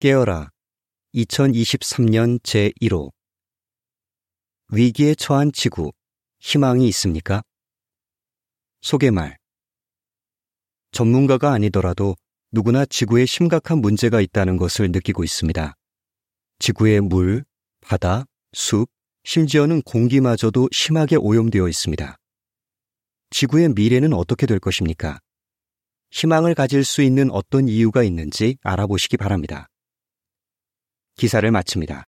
깨어라 2023년 제1호 위기에 처한 지구 희망이 있습니까? 소개말 전문가가 아니더라도 누구나 지구에 심각한 문제가 있다는 것을 느끼고 있습니다. 지구의 물, 바다, 숲, 심지어는 공기마저도 심하게 오염되어 있습니다. 지구의 미래는 어떻게 될 것입니까? 희망을 가질 수 있는 어떤 이유가 있는지 알아보시기 바랍니다. 기사를 마칩니다.